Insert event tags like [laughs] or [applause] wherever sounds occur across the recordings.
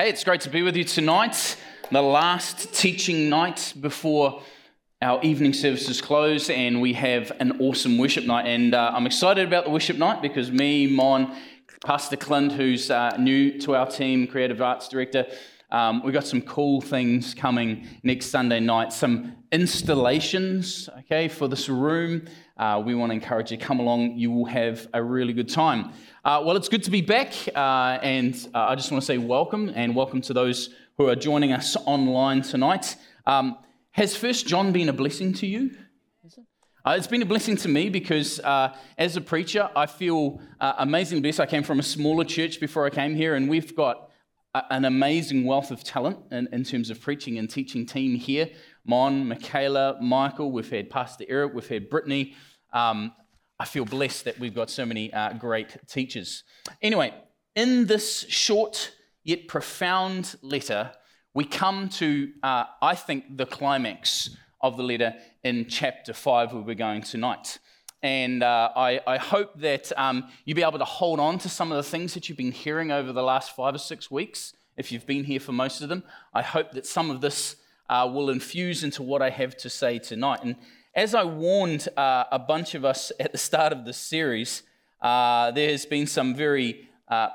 Hey, it's great to be with you tonight, the last teaching night before our evening services close, and we have an awesome worship night. And uh, I'm excited about the worship night because me, Mon, Pastor Clint, who's uh, new to our team, creative arts director, um, we've got some cool things coming next Sunday night, some installations, okay, for this room. Uh, we want to encourage you come along. You will have a really good time. Uh, well, it's good to be back, uh, and uh, I just want to say welcome and welcome to those who are joining us online tonight. Um, has First John been a blessing to you? Uh, it's been a blessing to me because uh, as a preacher, I feel uh, amazingly blessed. I came from a smaller church before I came here, and we've got an amazing wealth of talent in, in terms of preaching and teaching team here. Mon, Michaela, Michael, we've had Pastor Eric, we've had Brittany. Um, I feel blessed that we've got so many uh, great teachers. Anyway, in this short yet profound letter, we come to, uh, I think, the climax of the letter in chapter 5, where we're going tonight. And uh, I, I, hope that um, you'll be able to hold on to some of the things that you've been hearing over the last five or six weeks, if you've been here for most of them. I hope that some of this uh, will infuse into what I have to say tonight. And as I warned uh, a bunch of us at the start of this series, uh, there has been some very uh,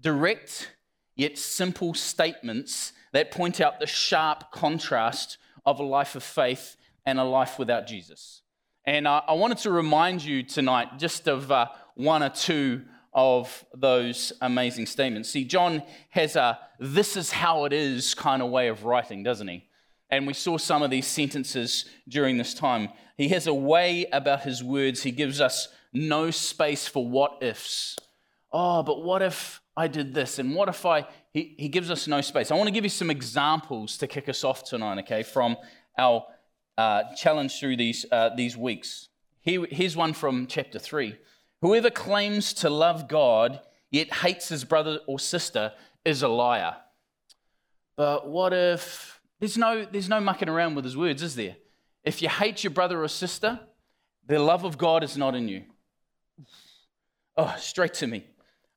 direct yet simple statements that point out the sharp contrast of a life of faith and a life without Jesus. And I wanted to remind you tonight just of uh, one or two of those amazing statements. See, John has a this is how it is kind of way of writing, doesn't he? And we saw some of these sentences during this time. He has a way about his words, he gives us no space for what ifs. Oh, but what if I did this? And what if I. He, he gives us no space. I want to give you some examples to kick us off tonight, okay, from our uh, challenge through these, uh, these weeks. Here, here's one from chapter 3. Whoever claims to love God yet hates his brother or sister is a liar. But what if there's no, there's no mucking around with his words, is there? If you hate your brother or sister, the love of God is not in you. Oh, straight to me.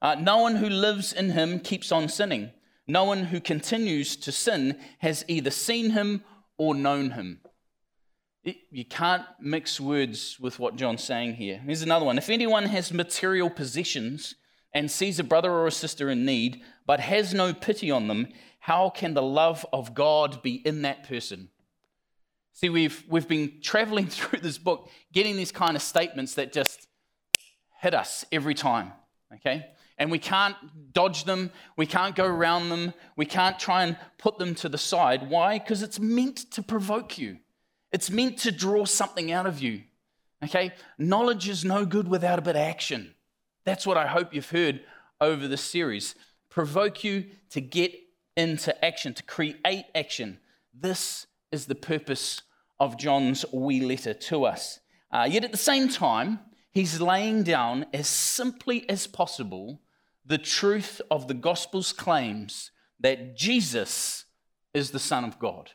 Uh, no one who lives in him keeps on sinning. No one who continues to sin has either seen him or known him. You can't mix words with what John's saying here. Here's another one. If anyone has material possessions and sees a brother or a sister in need, but has no pity on them, how can the love of God be in that person? See, we've, we've been traveling [laughs] through this book, getting these kind of statements that just hit us every time, okay? And we can't dodge them, we can't go around them, we can't try and put them to the side. Why? Because it's meant to provoke you. It's meant to draw something out of you. Okay? Knowledge is no good without a bit of action. That's what I hope you've heard over this series. Provoke you to get into action, to create action. This is the purpose of John's wee letter to us. Uh, yet at the same time, he's laying down as simply as possible the truth of the gospel's claims that Jesus is the Son of God.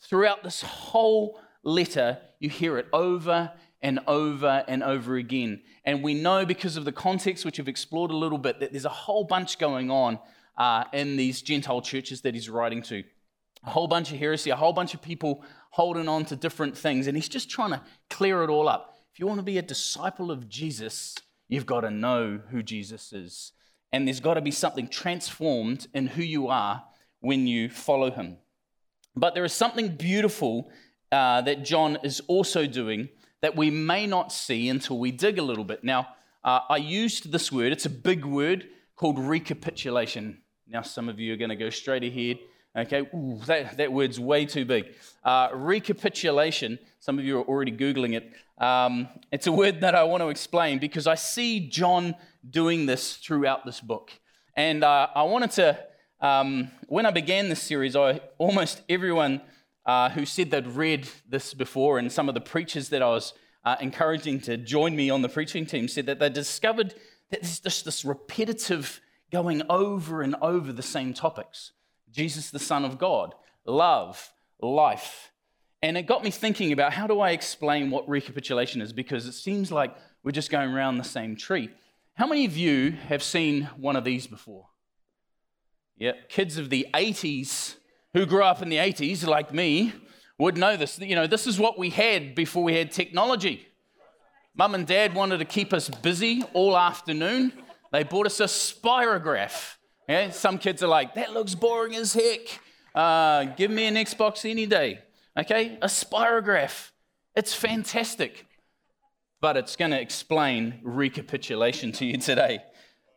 Throughout this whole letter, you hear it over and over and over again. And we know because of the context, which we've explored a little bit, that there's a whole bunch going on uh, in these Gentile churches that he's writing to. A whole bunch of heresy, a whole bunch of people holding on to different things. And he's just trying to clear it all up. If you want to be a disciple of Jesus, you've got to know who Jesus is. And there's got to be something transformed in who you are when you follow him. But there is something beautiful uh, that John is also doing that we may not see until we dig a little bit. Now, uh, I used this word, it's a big word called recapitulation. Now, some of you are going to go straight ahead. Okay, Ooh, that, that word's way too big. Uh, recapitulation, some of you are already Googling it. Um, it's a word that I want to explain because I see John doing this throughout this book. And uh, I wanted to um, when I began this series, I, almost everyone uh, who said they'd read this before, and some of the preachers that I was uh, encouraging to join me on the preaching team, said that they discovered that there's just this repetitive going over and over the same topics Jesus, the Son of God, love, life. And it got me thinking about how do I explain what recapitulation is because it seems like we're just going around the same tree. How many of you have seen one of these before? Yeah, kids of the 80s who grew up in the 80s, like me, would know this. You know, this is what we had before we had technology. Mum and dad wanted to keep us busy all afternoon. They bought us a spirograph. Yeah? Some kids are like, that looks boring as heck. Uh, give me an Xbox any day. Okay? A spirograph. It's fantastic. But it's going to explain recapitulation to you today.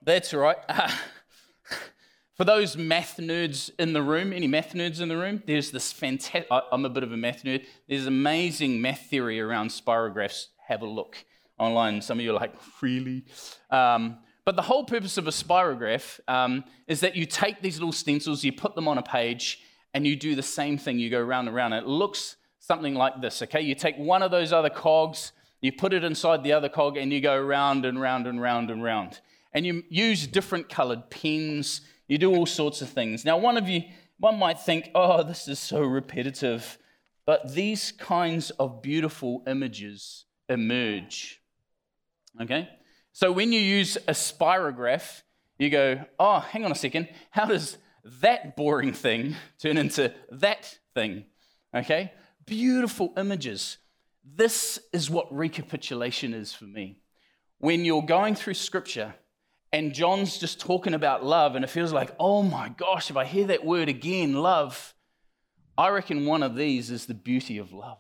That's right. [laughs] For those math nerds in the room, any math nerds in the room? There's this fantastic, I'm a bit of a math nerd. There's amazing math theory around spirographs. Have a look online. Some of you are like, really? Um, but the whole purpose of a spirograph um, is that you take these little stencils, you put them on a page, and you do the same thing. You go round and round. It looks something like this, okay? You take one of those other cogs, you put it inside the other cog, and you go round and round and round and round. And you use different colored pens you do all sorts of things. Now, one of you, one might think, oh, this is so repetitive. But these kinds of beautiful images emerge. Okay? So when you use a spirograph, you go, oh, hang on a second. How does that boring thing turn into that thing? Okay? Beautiful images. This is what recapitulation is for me. When you're going through scripture, and John's just talking about love, and it feels like, oh my gosh, if I hear that word again, love, I reckon one of these is the beauty of love.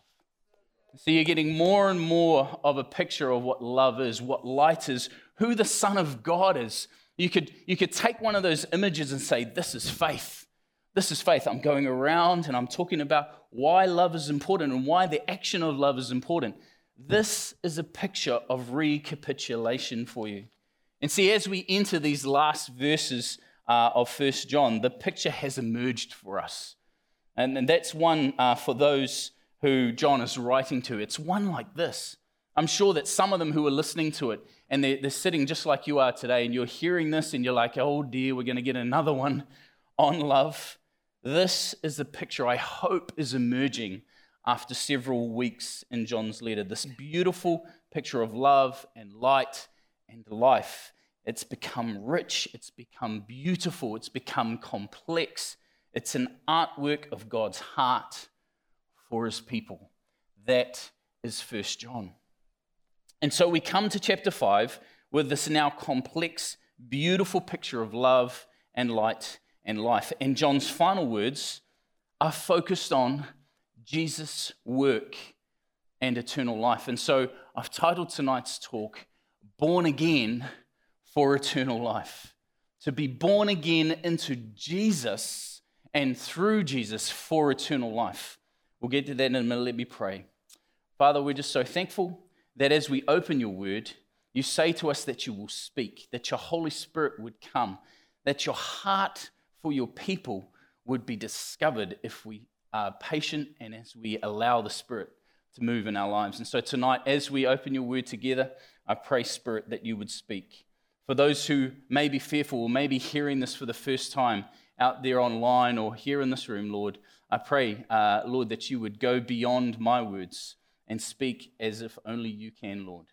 So you're getting more and more of a picture of what love is, what light is, who the Son of God is. You could, you could take one of those images and say, This is faith. This is faith. I'm going around and I'm talking about why love is important and why the action of love is important. This is a picture of recapitulation for you. And see, as we enter these last verses uh, of First John, the picture has emerged for us. And, and that's one uh, for those who John is writing to. It's one like this. I'm sure that some of them who are listening to it and they're, they're sitting just like you are today, and you're hearing this and you're like, oh dear, we're going to get another one [laughs] on love. This is the picture I hope is emerging after several weeks in John's letter. This beautiful picture of love and light and life. It's become rich, it's become beautiful, it's become complex. It's an artwork of God's heart for his people. That is First John. And so we come to chapter 5 with this now complex, beautiful picture of love and light and life. And John's final words are focused on Jesus' work and eternal life. And so I've titled tonight's talk, born again for eternal life. To be born again into Jesus and through Jesus for eternal life. We'll get to that in a minute. Let me pray. Father, we're just so thankful that as we open your word, you say to us that you will speak, that your Holy Spirit would come, that your heart for your people would be discovered if we are patient and as we allow the Spirit to move in our lives. And so tonight, as we open your word together, I pray, Spirit, that you would speak. For those who may be fearful or may be hearing this for the first time out there online or here in this room, Lord, I pray, uh, Lord, that you would go beyond my words and speak as if only you can, Lord.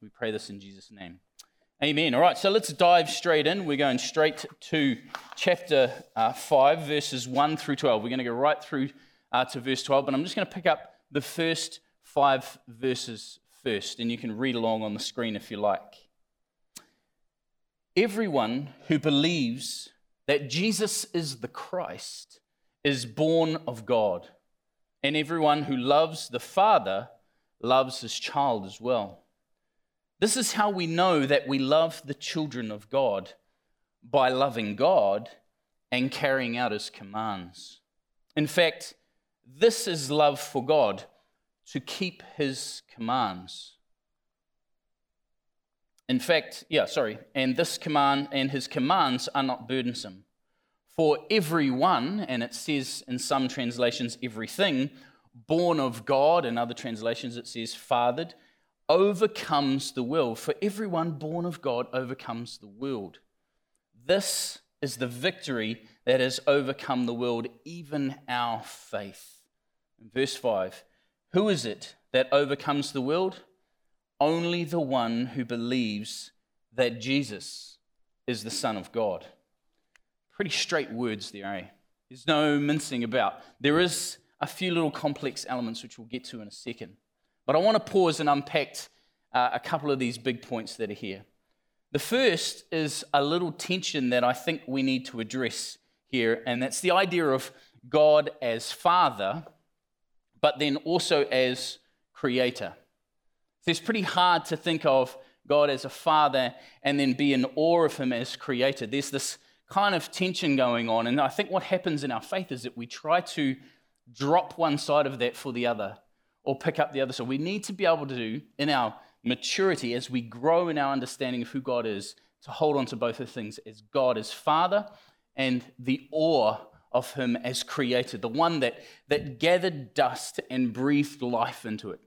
We pray this in Jesus' name. Amen. All right, so let's dive straight in. We're going straight to chapter uh, 5, verses 1 through 12. We're going to go right through uh, to verse 12, but I'm just going to pick up the first five verses first, and you can read along on the screen if you like. Everyone who believes that Jesus is the Christ is born of God, and everyone who loves the Father loves his child as well. This is how we know that we love the children of God by loving God and carrying out his commands. In fact, this is love for God to keep his commands. In fact, yeah, sorry, and this command and his commands are not burdensome. For everyone, and it says in some translations, everything, born of God, in other translations it says fathered, overcomes the world. For everyone born of God overcomes the world. This is the victory that has overcome the world, even our faith. In verse 5 who is it that overcomes the world? Only the one who believes that Jesus is the Son of God. Pretty straight words there, eh? There's no mincing about. There is a few little complex elements which we'll get to in a second. But I want to pause and unpack uh, a couple of these big points that are here. The first is a little tension that I think we need to address here, and that's the idea of God as Father, but then also as Creator. So it's pretty hard to think of God as a Father and then be in awe of Him as Creator. There's this kind of tension going on, and I think what happens in our faith is that we try to drop one side of that for the other or pick up the other. So we need to be able to do in our maturity as we grow in our understanding of who God is to hold on to both of things as God as Father and the awe of Him as Creator, the one that, that gathered dust and breathed life into it,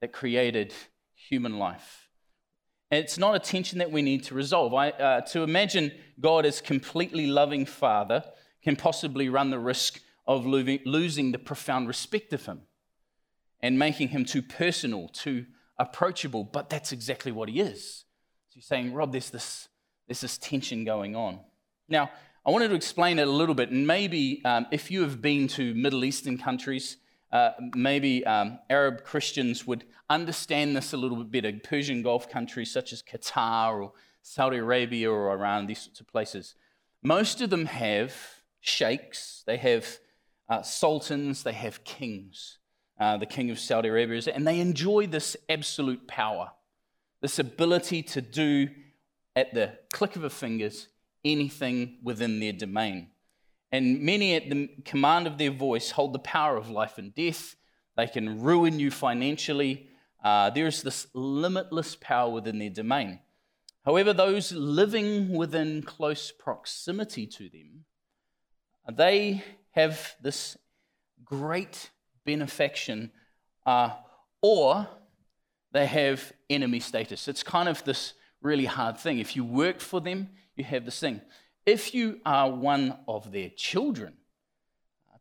that created human life. And it's not a tension that we need to resolve. I, uh, to imagine God as completely loving Father can possibly run the risk of losing the profound respect of Him and making Him too personal, too approachable. But that's exactly what He is. So you're saying, Rob, there's this, there's this tension going on. Now, I wanted to explain it a little bit, and maybe um, if you have been to Middle Eastern countries, uh, maybe um, Arab Christians would understand this a little bit better. Persian Gulf countries such as Qatar or Saudi Arabia or around these sorts of places. Most of them have sheikhs, they have uh, sultans, they have kings. Uh, the king of Saudi Arabia, is, and they enjoy this absolute power, this ability to do at the click of a fingers anything within their domain. And many, at the command of their voice, hold the power of life and death. They can ruin you financially. Uh, there is this limitless power within their domain. However, those living within close proximity to them, they have this great benefaction, uh, or they have enemy status. It's kind of this really hard thing. If you work for them, you have this thing. If you are one of their children,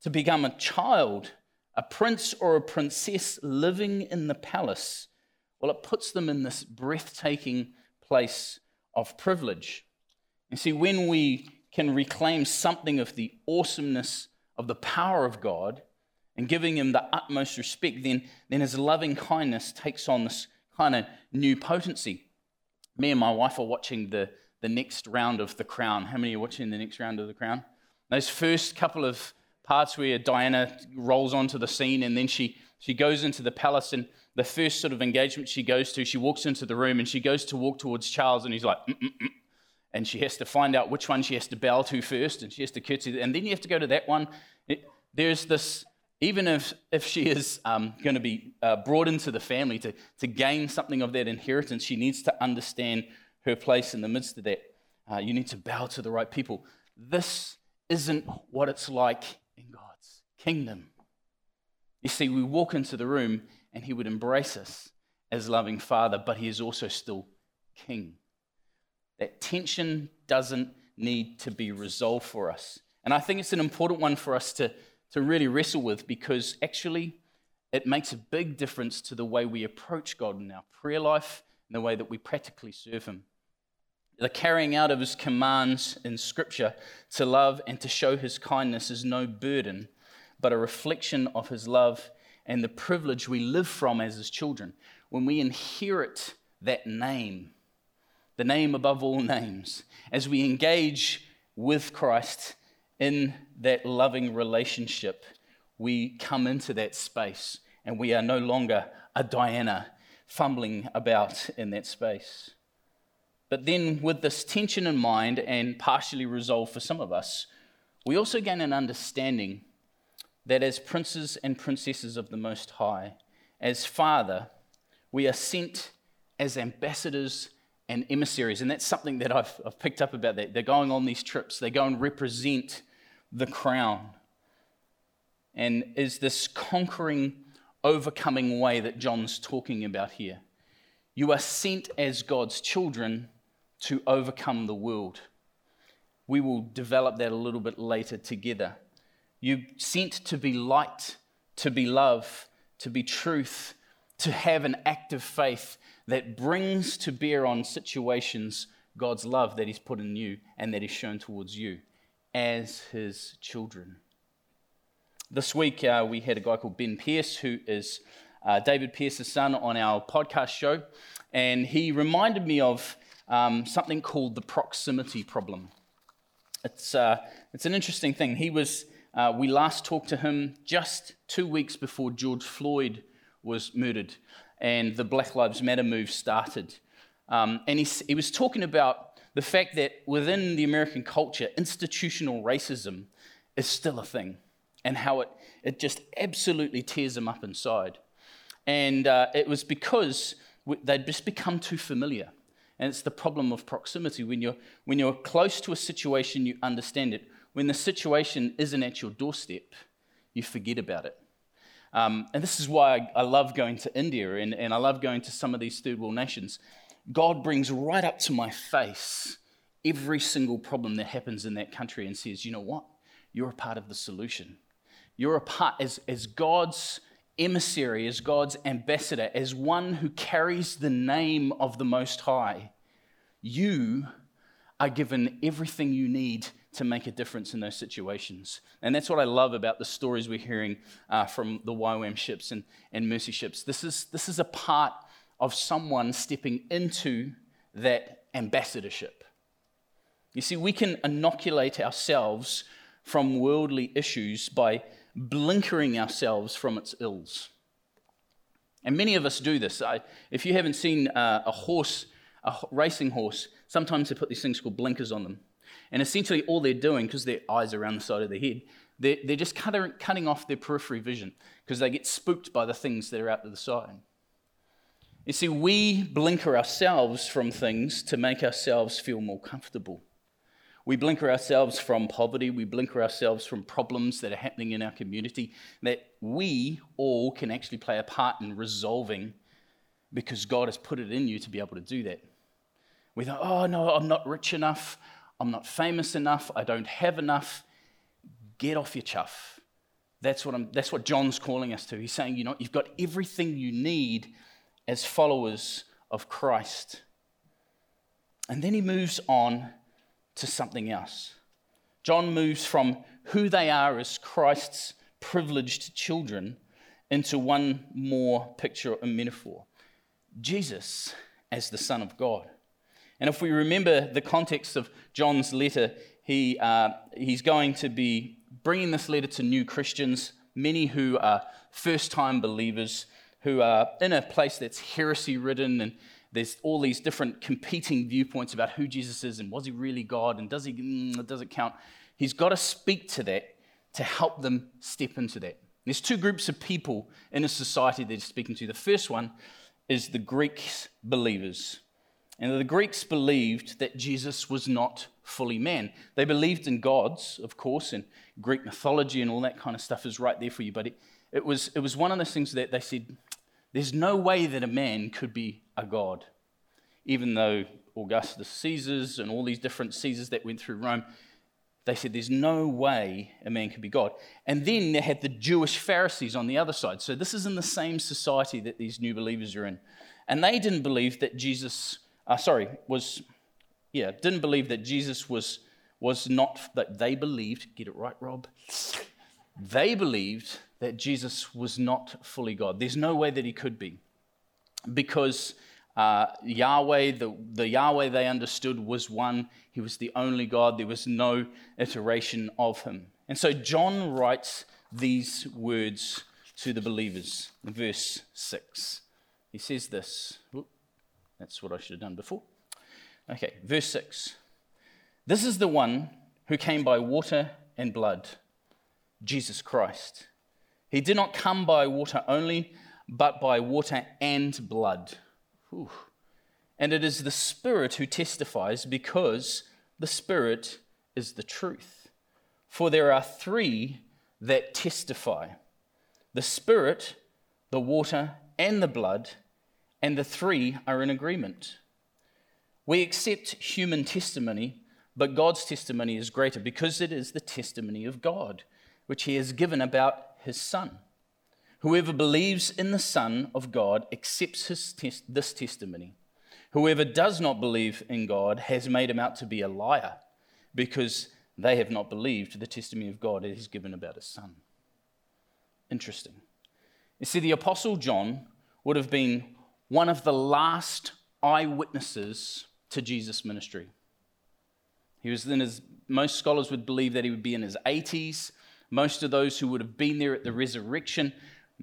to become a child, a prince or a princess living in the palace, well, it puts them in this breathtaking place of privilege. You see, when we can reclaim something of the awesomeness of the power of God and giving Him the utmost respect, then, then His loving kindness takes on this kind of new potency. Me and my wife are watching the the next round of The Crown. How many are watching the next round of The Crown? Those first couple of parts where Diana rolls onto the scene and then she, she goes into the palace and the first sort of engagement she goes to, she walks into the room and she goes to walk towards Charles and he's like, Mm-mm-mm. and she has to find out which one she has to bow to first and she has to curtsy. And then you have to go to that one. It, there's this, even if, if she is um, going to be uh, brought into the family to, to gain something of that inheritance, she needs to understand her place in the midst of that. Uh, you need to bow to the right people. This isn't what it's like in God's kingdom. You see, we walk into the room and He would embrace us as loving Father, but He is also still King. That tension doesn't need to be resolved for us. And I think it's an important one for us to, to really wrestle with because actually it makes a big difference to the way we approach God in our prayer life and the way that we practically serve Him the carrying out of his commands in Scripture to love and to show his kindness is no burden, but a reflection of his love and the privilege we live from as his children. When we inherit that name, the name above all names, as we engage with Christ in that loving relationship, we come into that space and we are no longer a Diana fumbling about in that space. But then, with this tension in mind and partially resolved for some of us, we also gain an understanding that as princes and princesses of the Most High, as Father, we are sent as ambassadors and emissaries. And that's something that I've, I've picked up about that. They're going on these trips, they go and represent the crown. And is this conquering, overcoming way that John's talking about here. You are sent as God's children to overcome the world. We will develop that a little bit later together. You sent to be light, to be love, to be truth, to have an active faith that brings to bear on situations God's love that He's put in you and that He's shown towards you. as his children. This week, uh, we had a guy called Ben Pierce, who is uh, David Pierce's son, on our podcast show, and he reminded me of um, something called the proximity problem. It's, uh, it's an interesting thing. He was, uh, we last talked to him just two weeks before George Floyd was murdered and the Black Lives Matter move started. Um, and he, he was talking about the fact that within the American culture, institutional racism is still a thing and how it, it just absolutely tears them up inside. And uh, it was because they'd just become too familiar. And it's the problem of proximity. When you're, when you're close to a situation, you understand it. When the situation isn't at your doorstep, you forget about it. Um, and this is why I, I, love going to India and, and I love going to some of these third world nations. God brings right up to my face every single problem that happens in that country and says, you know what? You're a part of the solution. You're a part, as, as God's emissary, as God's ambassador, as one who carries the name of the Most High, you are given everything you need to make a difference in those situations. And that's what I love about the stories we're hearing uh, from the YWAM ships and, and Mercy ships. This is, this is a part of someone stepping into that ambassadorship. You see, we can inoculate ourselves from worldly issues by blinkering ourselves from its ills. And many of us do this. I, if you haven't seen uh, a horse, a racing horse, sometimes they put these things called blinkers on them. And essentially, all they're doing, because their eyes are around the side of their head, they're, they're just cutting, cutting off their periphery vision because they get spooked by the things that are out to the side. You see, we blinker ourselves from things to make ourselves feel more comfortable. We blinker ourselves from poverty. We blinker ourselves from problems that are happening in our community that we all can actually play a part in resolving because God has put it in you to be able to do that. We think, oh, no, I'm not rich enough. I'm not famous enough. I don't have enough. Get off your chuff. That's what, I'm, that's what John's calling us to. He's saying, you know, you've got everything you need as followers of Christ. And then he moves on to something else. John moves from who they are as Christ's privileged children into one more picture and metaphor Jesus as the Son of God. And if we remember the context of John's letter, he, uh, he's going to be bringing this letter to new Christians, many who are first time believers, who are in a place that's heresy ridden, and there's all these different competing viewpoints about who Jesus is and was he really God and does, he, mm, does it count? He's got to speak to that to help them step into that. There's two groups of people in a society that he's speaking to. The first one is the Greek believers. And the Greeks believed that Jesus was not fully man. They believed in gods, of course, and Greek mythology and all that kind of stuff is right there for you. But it, it, was, it was one of those things that they said, there's no way that a man could be a god. Even though Augustus Caesars and all these different Caesars that went through Rome, they said there's no way a man could be God. And then they had the Jewish Pharisees on the other side. So this is in the same society that these new believers are in. And they didn't believe that Jesus uh, sorry, was, yeah, didn't believe that Jesus was, was not, that they believed, get it right, Rob? They believed that Jesus was not fully God. There's no way that he could be. Because uh, Yahweh, the, the Yahweh they understood was one, he was the only God, there was no iteration of him. And so John writes these words to the believers in verse 6. He says this. That's what I should have done before. Okay, verse 6. This is the one who came by water and blood, Jesus Christ. He did not come by water only, but by water and blood. Whew. And it is the Spirit who testifies because the Spirit is the truth. For there are three that testify the Spirit, the water, and the blood and the three are in agreement. We accept human testimony, but God's testimony is greater because it is the testimony of God, which He has given about His Son. Whoever believes in the Son of God accepts tes- this testimony. Whoever does not believe in God has made him out to be a liar, because they have not believed the testimony of God that he's given about his son. Interesting. You see, the Apostle John would have been one of the last eyewitnesses to Jesus' ministry. He was in his, most scholars would believe that he would be in his 80s. Most of those who would have been there at the resurrection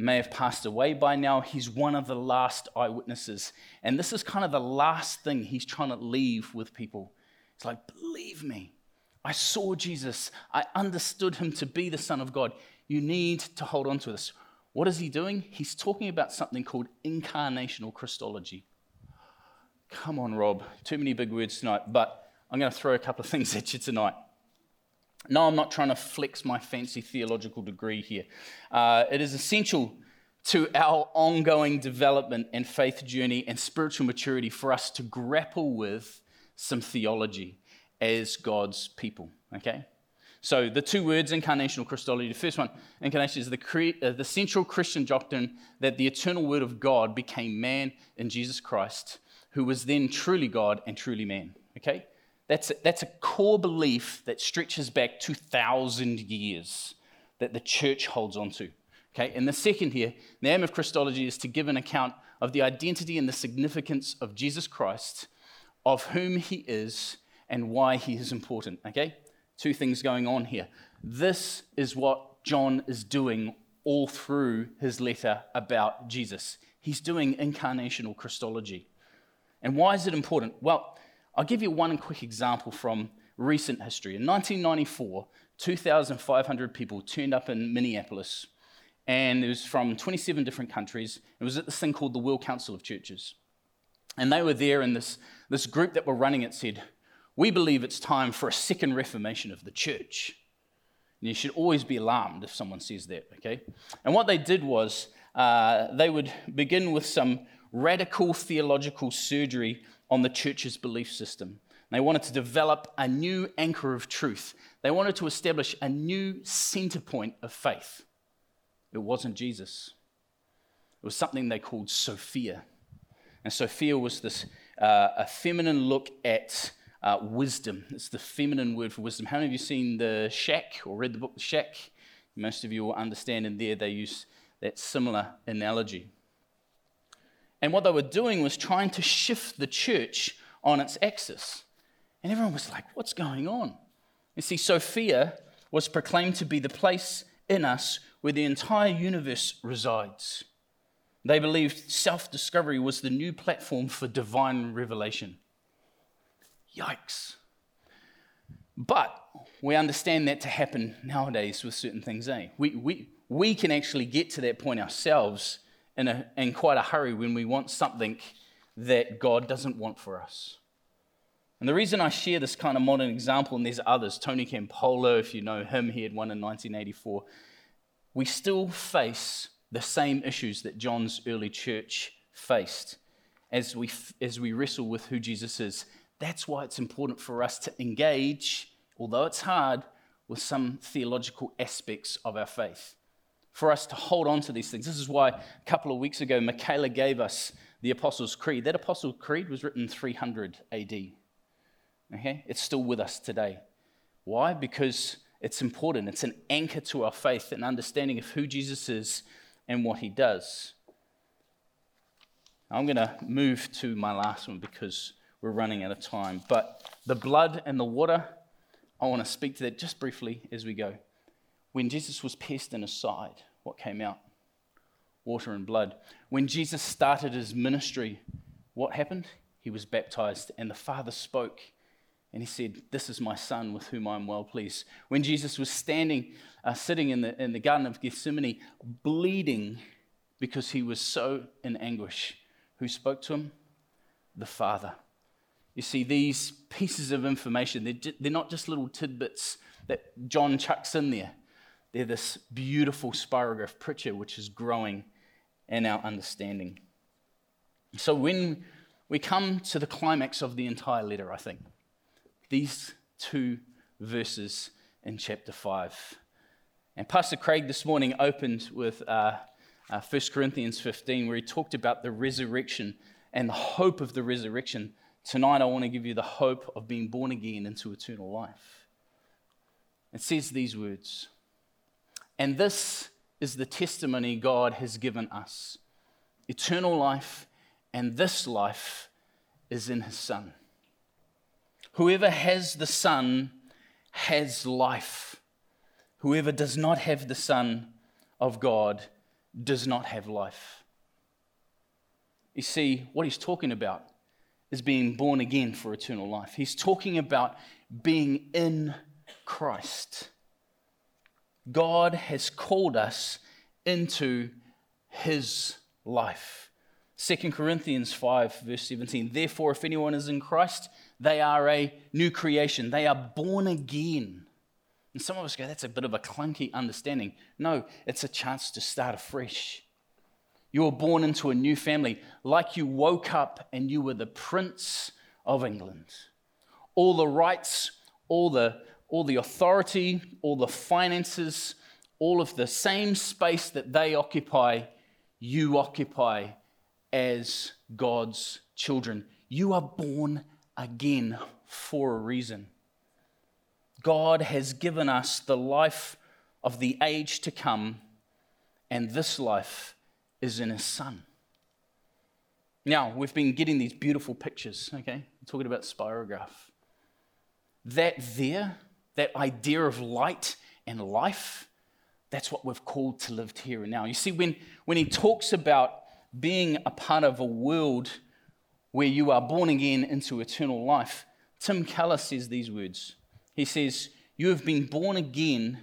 may have passed away by now. He's one of the last eyewitnesses. And this is kind of the last thing he's trying to leave with people. It's like, believe me, I saw Jesus. I understood him to be the Son of God. You need to hold on to this. What is he doing? He's talking about something called incarnational Christology. Come on, Rob. Too many big words tonight, but I'm going to throw a couple of things [laughs] at you tonight. No, I'm not trying to flex my fancy theological degree here. Uh, it is essential to our ongoing development and faith journey and spiritual maturity for us to grapple with some theology as God's people. Okay? So the two words, incarnational Christology. The first one, incarnation, is the, cre- uh, the central Christian doctrine that the eternal Word of God became man in Jesus Christ, who was then truly God and truly man. Okay? That's a, that's a core belief that stretches back 2,000 years that the church holds on to. Okay? And the second here, the aim of Christology is to give an account of the identity and the significance of Jesus Christ, of whom he is, and why he is important. Okay? two things going on here. This is what John is doing all through his letter about Jesus. He's doing incarnational Christology. And why is it important? Well, I'll give you one quick example from recent history. In 1994, 2,500 people turned up in Minneapolis, and it was from 27 different countries. It was at this thing called the World Council of Churches. And they were there, and this, this group that were running it said, we believe it's time for a second reformation of the church. And you should always be alarmed if someone says that, okay? And what they did was uh, they would begin with some radical theological surgery on the church's belief system. They wanted to develop a new anchor of truth. They wanted to establish a new center point of faith. It wasn't Jesus, it was something they called Sophia. And Sophia was this uh, a feminine look at uh, wisdom. It's the feminine word for wisdom. How many of you seen The Shack or read the book The Shack? Most of you will understand in there they use that similar analogy. And what they were doing was trying to shift the church on its axis. And everyone was like, what's going on? You see, Sophia was proclaimed to be the place in us where the entire universe resides. They believed self discovery was the new platform for divine revelation. Yikes. But we understand that to happen nowadays with certain things, eh? We, we, we can actually get to that point ourselves in, a, in quite a hurry when we want something that God doesn't want for us. And the reason I share this kind of modern example, and there's others, Tony Campolo, if you know him, he had one in 1984, we still face the same issues that John's early church faced as we, as we wrestle with who Jesus is that's why it's important for us to engage, although it's hard, with some theological aspects of our faith. For us to hold on to these things. This is why a couple of weeks ago, Michaela gave us the Apostles' Creed. That Apostles' Creed was written 300 AD. Okay? It's still with us today. Why? Because it's important. It's an anchor to our faith and understanding of who Jesus is and what he does. I'm going to move to my last one because we're running out of time. But the blood and the water, I want to speak to that just briefly as we go. When Jesus was pierced in his side, what came out? Water and blood. When Jesus started his ministry, what happened? He was baptized, and the Father spoke. And he said, This is my son with whom I'm well pleased. When Jesus was standing, uh, sitting in the, in the Garden of Gethsemane, bleeding because he was so in anguish, who spoke to him? The Father. You see, these pieces of information, they're, they're not just little tidbits that John chucks in there. They're this beautiful spirograph picture which is growing in our understanding. So when we come to the climax of the entire letter, I think, these two verses in chapter 5. And Pastor Craig this morning opened with uh, uh, 1 Corinthians 15, where he talked about the resurrection and the hope of the resurrection Tonight, I want to give you the hope of being born again into eternal life. It says these words And this is the testimony God has given us eternal life, and this life is in his Son. Whoever has the Son has life. Whoever does not have the Son of God does not have life. You see, what he's talking about is being born again for eternal life. He's talking about being in Christ. God has called us into his life. 2 Corinthians 5, verse 17. Therefore, if anyone is in Christ, they are a new creation. They are born again. And some of us go, that's a bit of a clunky understanding. No, it's a chance to start afresh. You were born into a new family, like you woke up and you were the Prince of England. All the rights, all the, all the authority, all the finances, all of the same space that they occupy, you occupy as God's children. You are born again for a reason. God has given us the life of the age to come, and this life is in His Son. Now, we've been getting these beautiful pictures, okay? We're talking about spirograph. That there, that idea of light and life, that's what we've called to live here and now. You see, when, when he talks about being a part of a world where you are born again into eternal life, Tim Keller says these words. He says, You have been born again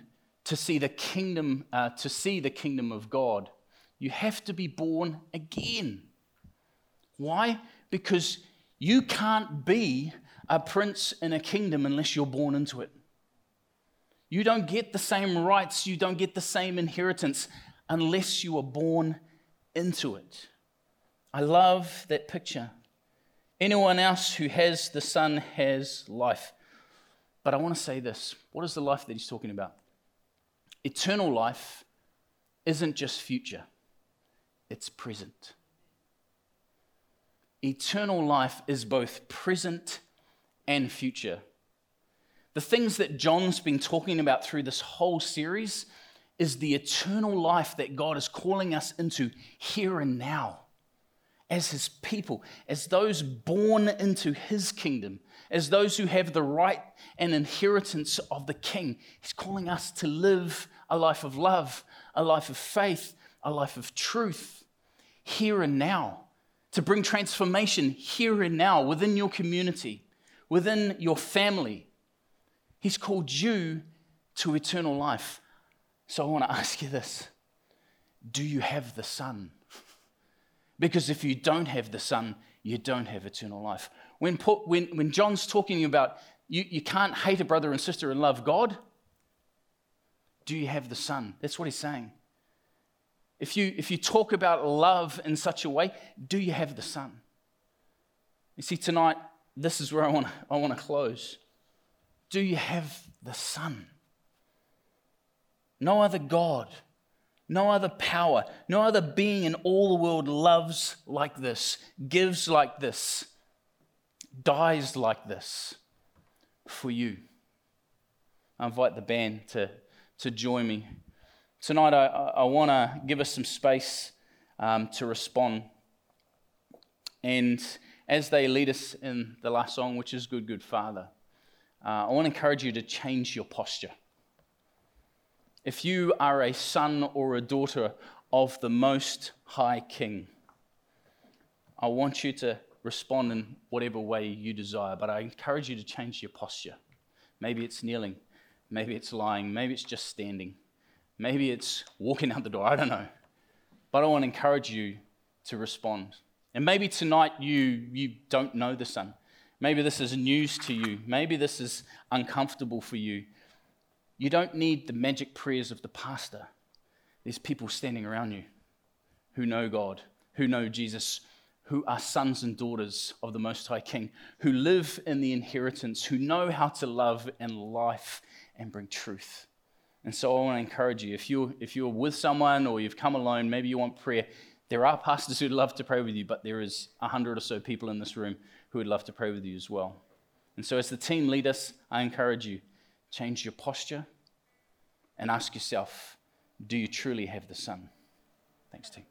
to see the kingdom, uh, to see the kingdom of God. You have to be born again. Why? Because you can't be a prince in a kingdom unless you're born into it. You don't get the same rights, you don't get the same inheritance unless you are born into it. I love that picture. Anyone else who has the Son has life. But I want to say this what is the life that he's talking about? Eternal life isn't just future, it's present. Eternal life is both present and future. The things that John's been talking about through this whole series is the eternal life that God is calling us into here and now as his people, as those born into his kingdom, as those who have the right and inheritance of the king. He's calling us to live a life of love, a life of faith, a life of truth here and now, to bring transformation here and now within your community, within your family, He's called you to eternal life. So I want to [laughs] ask you this Do you have the Son? Because if you don't have the Son, you don't have eternal life. When, when, when John's talking about you, you can't hate a brother and sister and love God, do you have the Son? That's what he's saying. If you, if you talk about love in such a way, do you have the Son? You see, tonight, this is where I want to, I want to close. Do you have the Son? No other God, no other power, no other being in all the world loves like this, gives like this, dies like this for you. I invite the band to, to join me. Tonight, I, I want to give us some space um, to respond. And as they lead us in the last song, which is Good, Good Father, uh, I want to encourage you to change your posture. If you are a son or a daughter of the Most High King, I want you to respond in whatever way you desire, but I encourage you to change your posture. Maybe it's kneeling, maybe it's lying, maybe it's just standing, maybe it's walking out the door, I don't know. But I want to encourage you to respond. And maybe tonight you, you don't know the Son. Maybe this is news to you. Maybe this is uncomfortable for you. You don't need the magic prayers of the pastor. There's people standing around you who know God, who know Jesus, who are sons and daughters of the Most High King, who live in the inheritance, who know how to love and life and bring truth. And so I want to encourage you if you're, if you're with someone or you've come alone, maybe you want prayer, there are pastors who'd love to pray with you, but there is a hundred or so people in this room who would love to pray with you as well. And so, as the team lead us, I encourage you change your posture, and ask yourself do you truly have the Son? Thanks, team.